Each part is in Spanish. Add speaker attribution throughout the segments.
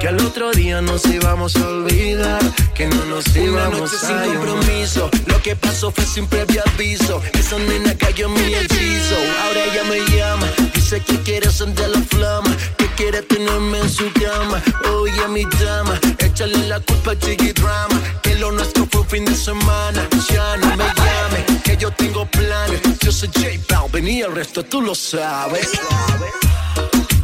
Speaker 1: Que al otro día nos íbamos a olvidar. Que no nos
Speaker 2: Una
Speaker 1: íbamos
Speaker 2: noche
Speaker 1: a
Speaker 2: sin compromiso, lo que pasó fue sin previo aviso. Esa nena cayó en mi hechizo. Ahora ella me llama, dice que quiere sentir la flama, que quiere tenerme en su cama. Oye, mi dama, échale la culpa a Chiqui Drama. Que lo nuestro fue un fin de semana. Ya no me llame, que yo tengo planes. Yo soy J Balvin y el resto tú lo sabes.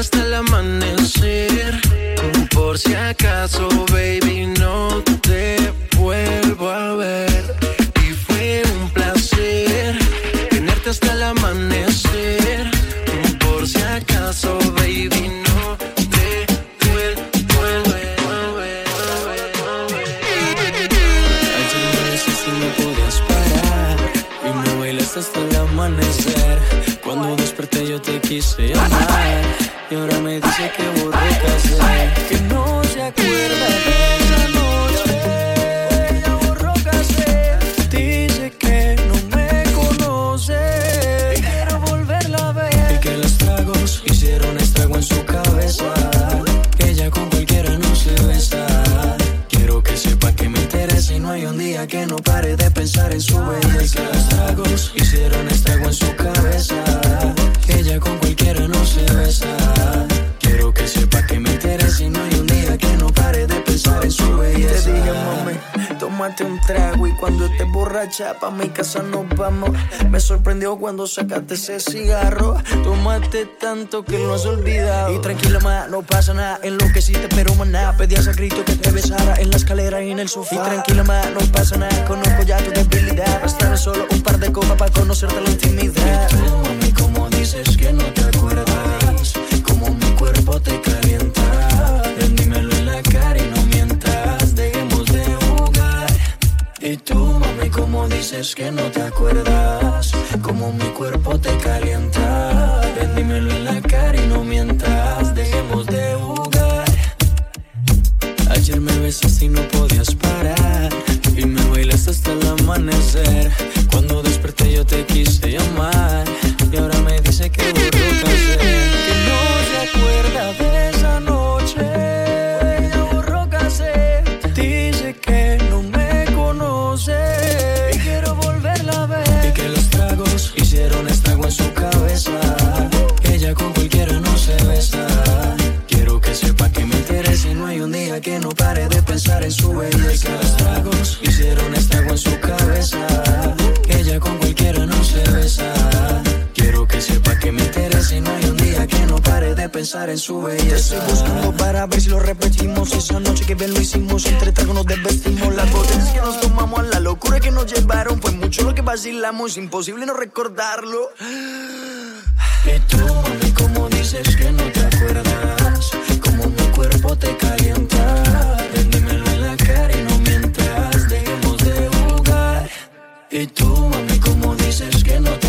Speaker 1: hasta el amanecer. Por si acaso, baby, no te vuelvo a ver.
Speaker 3: Borracha mi casa nos vamos. Me sorprendió cuando sacaste ese cigarro. Tomaste tanto que lo has olvidado. Y tranquila, ma, no pasa nada. En lo que sí te pero maná. Pedías a grito que te besara en la escalera y en el sofá. Y tranquila, ma, no pasa nada. Conozco ya tu debilidad. Bastará solo un par de copas para conocerte la intimidad.
Speaker 2: Tú, mami, como dices que no te mami, como dices que no te acuerdas, como mi cuerpo te calienta. Ven, dímelo en la cara y no mientas, dejemos de jugar. Ayer me besaste y no podías parar Y me bailaste hasta el amanecer Cuando desperté yo te quise llamar de pensar en su belleza.
Speaker 3: estoy buscando para ver si lo repetimos. Esa noche que bien lo hicimos, entre tragos nos desvestimos. Las botellas que nos tomamos, la locura que nos llevaron. Fue mucho lo que vacilamos, imposible no recordarlo.
Speaker 2: Y tú, mami, como dices que no te acuerdas, como mi cuerpo te calienta. Ven, dímelo en la cara y no mientas, dejemos de jugar. Y tú, mami, como dices que no te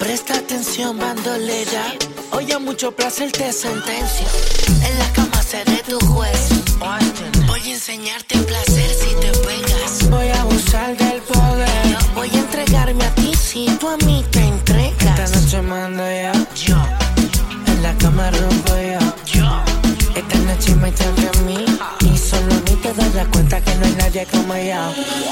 Speaker 4: Presta atención, bandolera. Hoy a mucho placer te sentencio. En la cama seré tu juez. Voy a enseñarte el placer si te pegas.
Speaker 5: Voy a abusar del poder.
Speaker 4: Voy a entregarme a ti si tú a mí te entregas.
Speaker 5: Esta noche mando ya.
Speaker 4: Yo.
Speaker 5: En la cama rompo ya.
Speaker 4: Yo.
Speaker 5: Esta noche me a mí. Ah. Y solo a mí te das cuenta que no hay nadie como yo.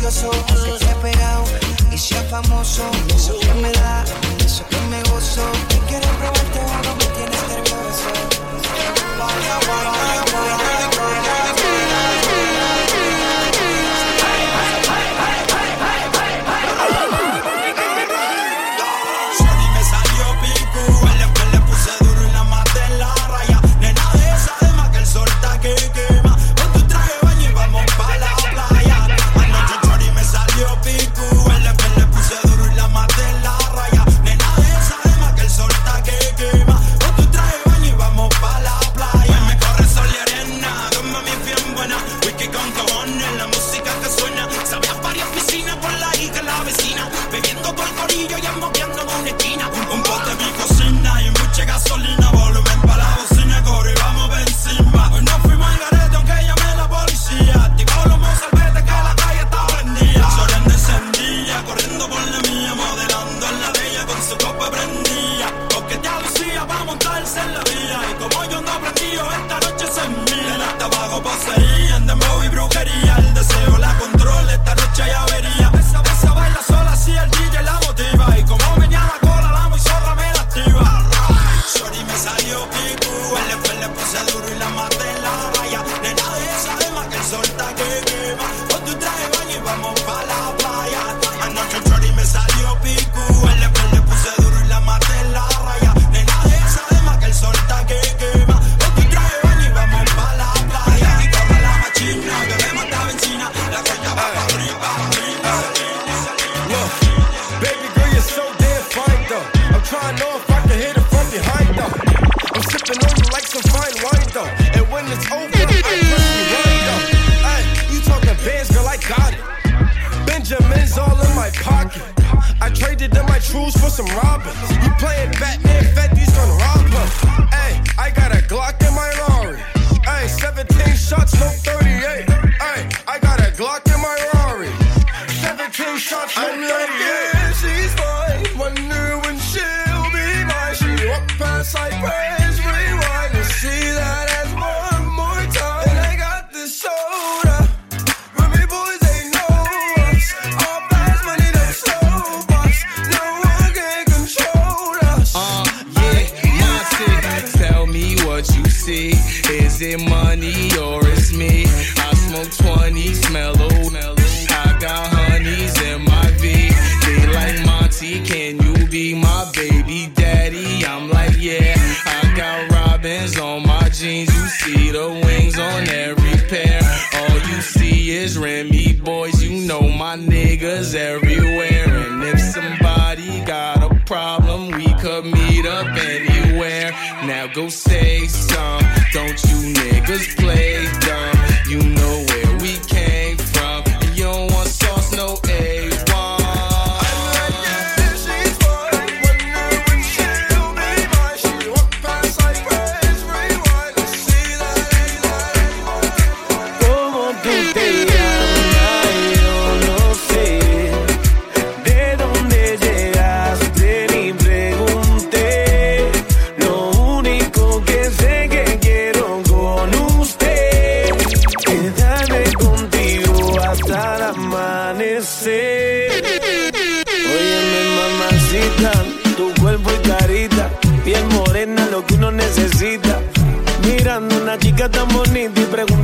Speaker 4: gracioso, que
Speaker 6: esté pegado y sea famoso. Eso que me da
Speaker 7: some robbers. You playing Batman, Fetty's gonna rob him. is Remy boys. You know my niggas everywhere. And if somebody got a problem, we could meet up anywhere. Now go say some. Don't you niggas play?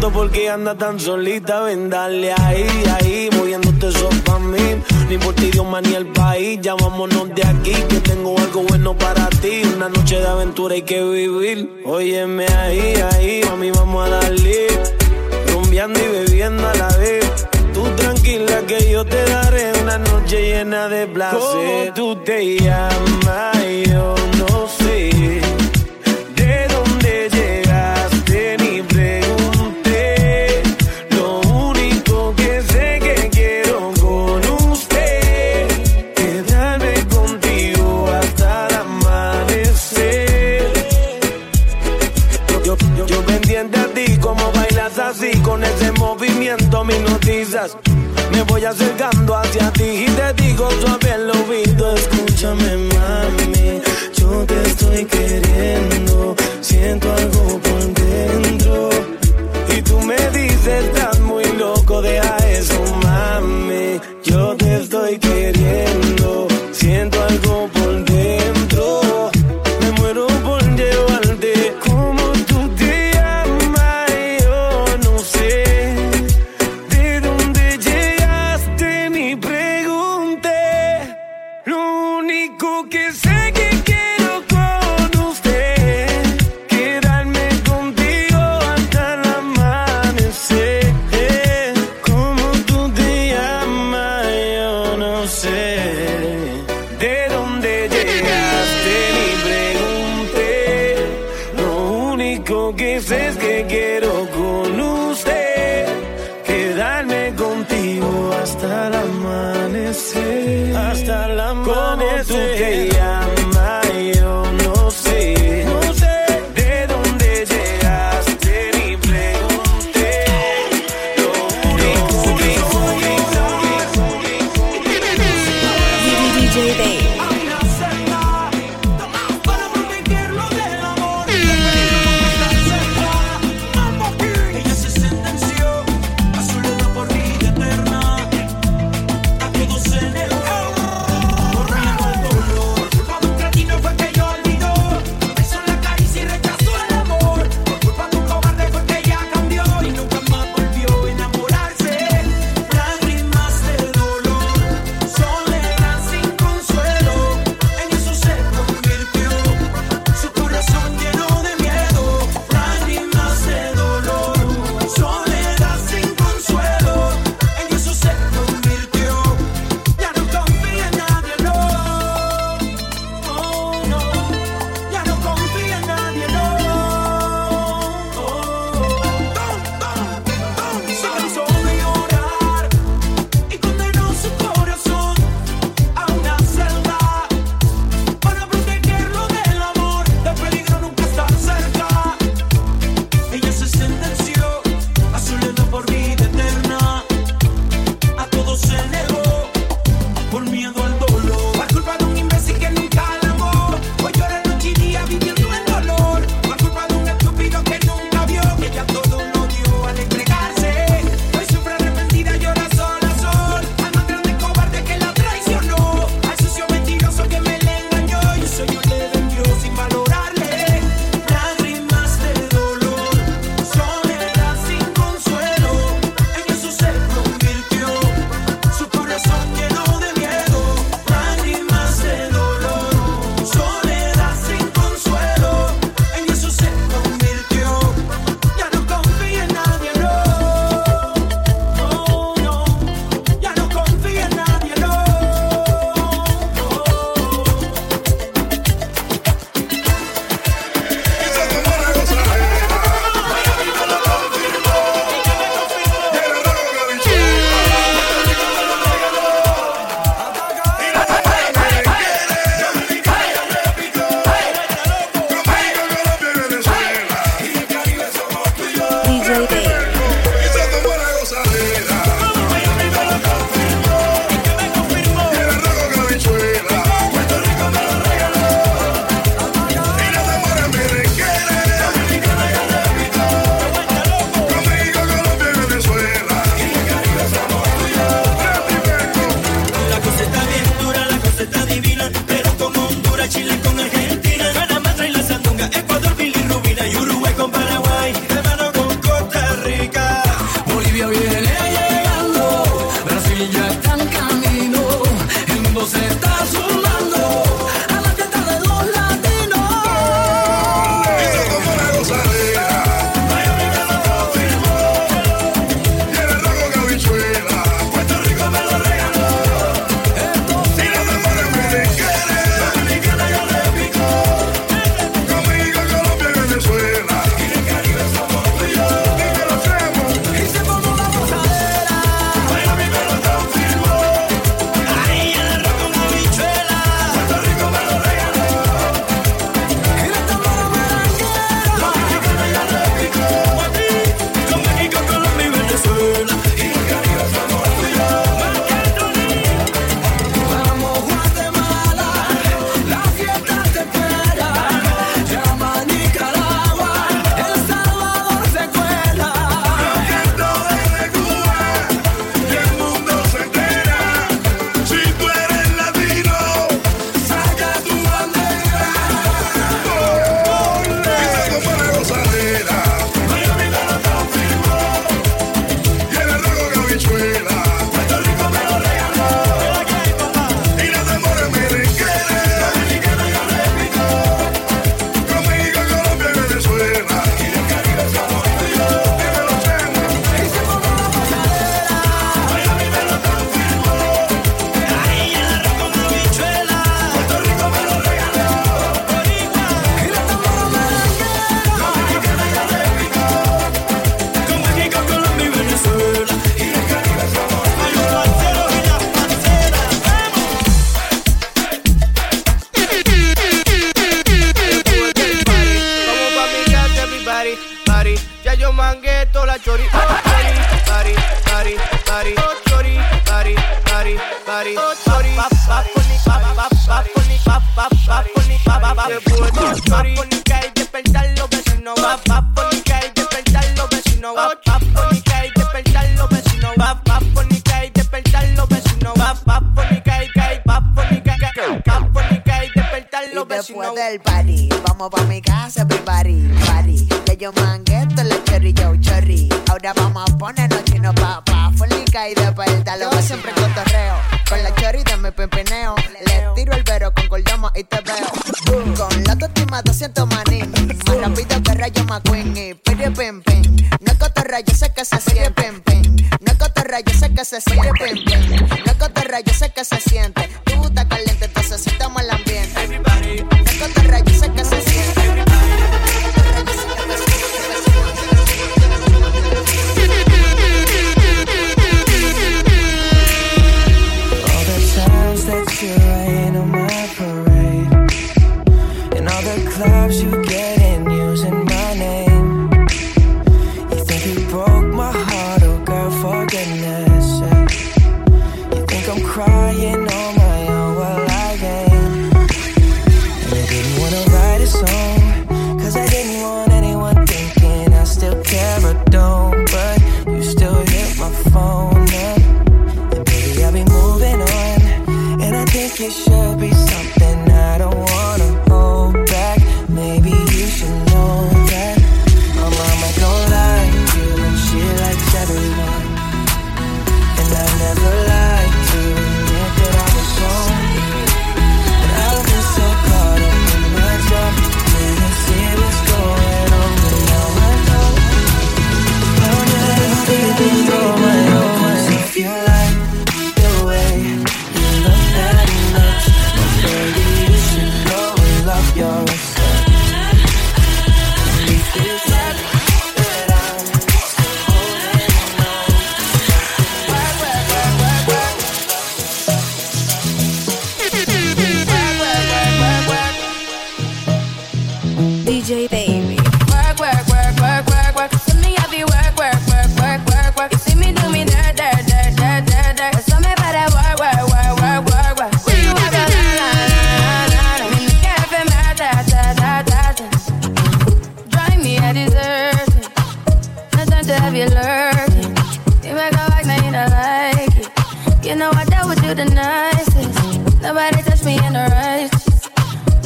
Speaker 6: pregunto por qué anda tan solita. Ven, dale ahí, ahí, moviéndote eso pa' mí. Ni por ti, Dios, ni el país. Ya vámonos de aquí, que tengo algo bueno para ti. Una noche de aventura hay que vivir. Óyeme ahí, ahí, a mí vamos a darle. Rumbeando y bebiendo a la vez. Tú tranquila que yo te daré una noche llena de placer. ¿Cómo tú te llamas? acercando hacia ti y te digo suave el oído, escúchame mami, yo te estoy queriendo, siento algo
Speaker 8: pa, pa, pa,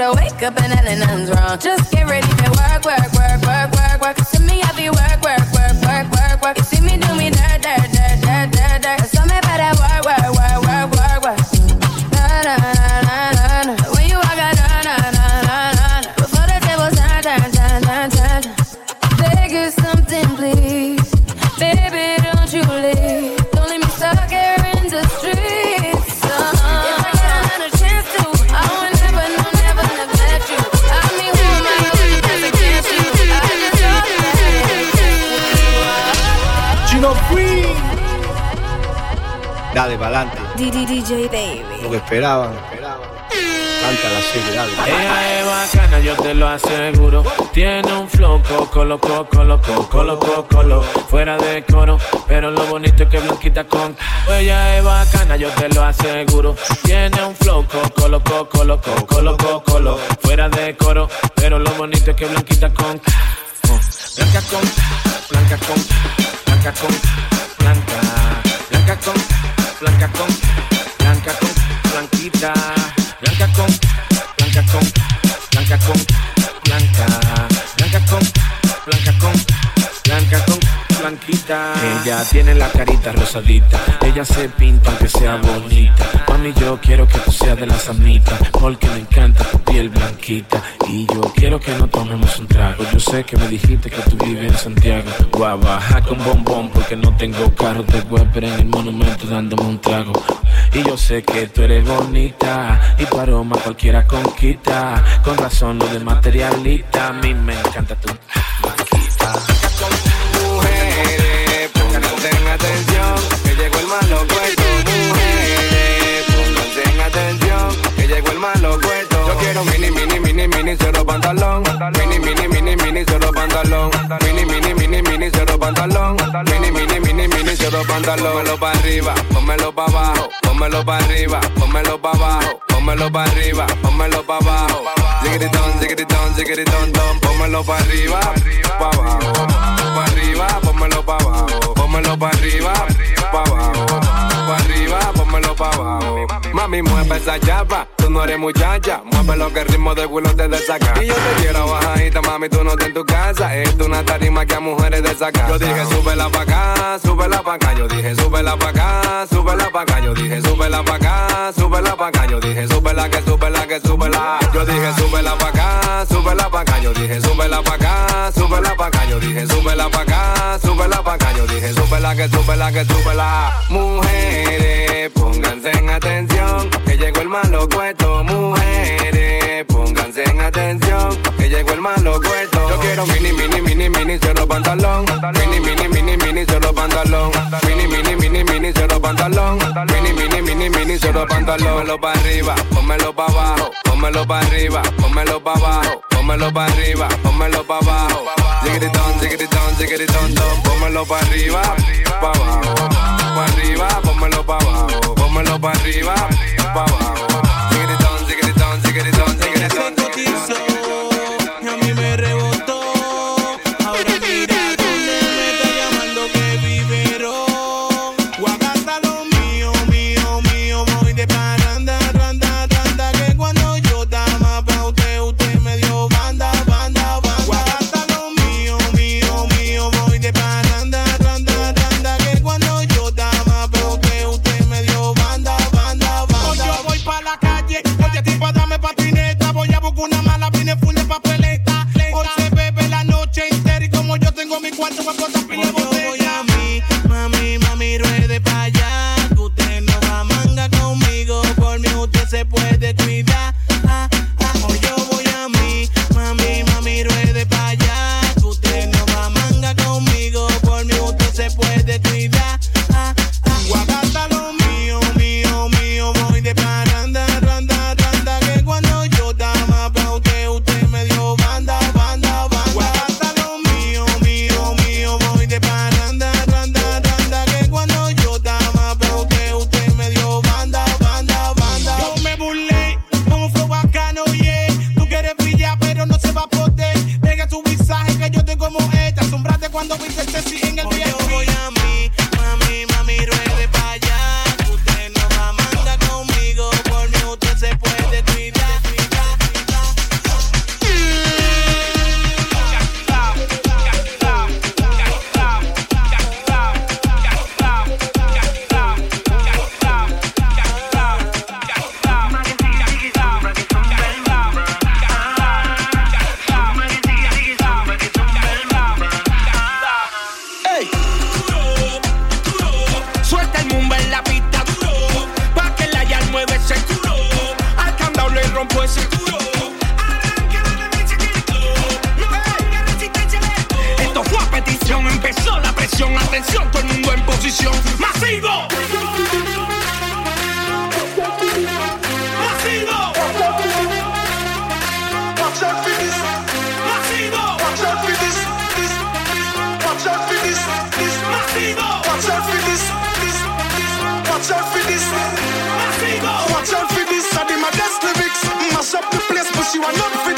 Speaker 9: I wake up and hell nothing's wrong. Just get ready to work, work, work, work, work, work. To me, I be work, work, work, work, work, work. You see me do me dirt, dirt, dirt, dirt, dirt, dirt. Tell me about that work, work,
Speaker 10: Dale, pa'lante.
Speaker 11: DJ Baby.
Speaker 10: Lo que esperaban. Canta la serie, dale.
Speaker 12: Ella es bacana, yo te lo aseguro. Tiene un flow, coco, loco, loco, colo, colo. Fuera de coro, pero lo bonito es que blanquita con. Ella es bacana, yo te lo aseguro. Tiene un flow, coco, loco, loco, colo, colo. Fuera de coro, pero lo bonito es que blanquita con. Blanca con, blanca con, blanca con, blanca, blanca con, blanca con, blanca con, blanquita, blanca con, blanca con, blanca con, blanca, blanca con, blanca con, blanca con, blanquita. Ella tiene la carita rosadita, ella se pinta aunque sea bonita. Mami, yo quiero que tú seas de la samita, porque me encanta tu piel blanquita. Y yo quiero que no tomemos un trago. Yo sé que me dijiste que tú vives en Santiago. Voy a bajar con bombón porque no tengo carro. Te voy a esperar en el monumento dándome un trago. Y yo sé que tú eres bonita y tu aroma cualquiera conquista. Con razón lo de materialista, a mí me encanta tu
Speaker 13: Mujeres, quiero mini, mini, mini, mini, cero pantalón. Mini, mini, mini, mini, cero pantalón. Mini, mini, mini, mini, cero pantalón. Mini, mini, mini, mini, cero pantalón. Pónmelo pa' arriba, pónmelo pa' abajo. Pónmelo pa' arriba, pónmelo pa' abajo. Pónmelo pa' arriba, pónmelo pa' abajo. Ziggy-di-don, ziggy-di-don, ziggy-di-don, don. Pónmelo pa' arriba, pa' abajo. Pa' arriba, pónmelo pa' abajo. Pónmelo pa' arriba, pa' abajo. Mami, mueve esa chapa, tú no eres muchacha. Mueve lo que el ritmo de culo te desaca. Y yo te quiero bajadita, mami, tú no estás en tu casa. Es una tarima que a mujeres desaca. Yo dije, súbela pa' acá, súbela pa' acá. Yo dije, súbela pa' acá, súbela pa' acá. Yo dije, súbela pa' acá, súbela pa' acá. Yo dije, súbela que súbela que súbela. Yo dije, súbela pa' acá, súbela pa' acá. Yo dije, súbela pa' acá, súbela pa' acá. Yo dije, súbela pa' acá, súbela pa' acá. Yo dije, súbela que súbela que súbela. Mujeres, pónganse en atención, que llegó el malo cueto. Mujeres, pónganse en atención, que llegó el malo cueto. Yo quiero mini, mini, mini, mini, cero pantalón. Mini, mini, mini, mini, pantalón. Mini, mini, mini, mini, cero pantalón. Mini, mini, mini, mini, cero pantalón. Pónmelo pa' arriba, pónmelo pa' abajo. Pónmelo pa' arriba, pónmelo pa' abajo. Pónmelo pa' arriba, pónmelo pa' abajo. Ziggy-di-don, ziggy-di-don, ziggy-di-don, don. Pónmelo pa' arriba, pa' abajo. Pa' arriba, pónmelo pa' abajo. Pónmelo pa' arriba, pa' abajo.
Speaker 14: Candado le rompo ese culo. Esto fue a petición, empezó la presión. Atención, todo el mundo en posición. ¡Masivo!
Speaker 15: Watch out for this. Watch out for this. This. Watch out you are not for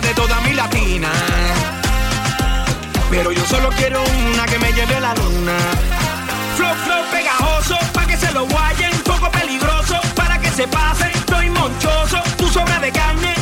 Speaker 14: de toda mi latina. Pero yo solo quiero una que me lleve a la luna. Flow, flow pegajoso, pa' que se lo guayen. Poco peligroso, para que se pasen. Estoy monchoso, tu sobra de carne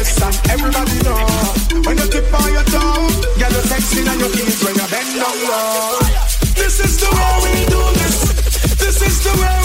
Speaker 15: yes, and everybody know. When you tip on your toe, get your sexy on your keys when you bend down low. This is the way we do this. This is the way.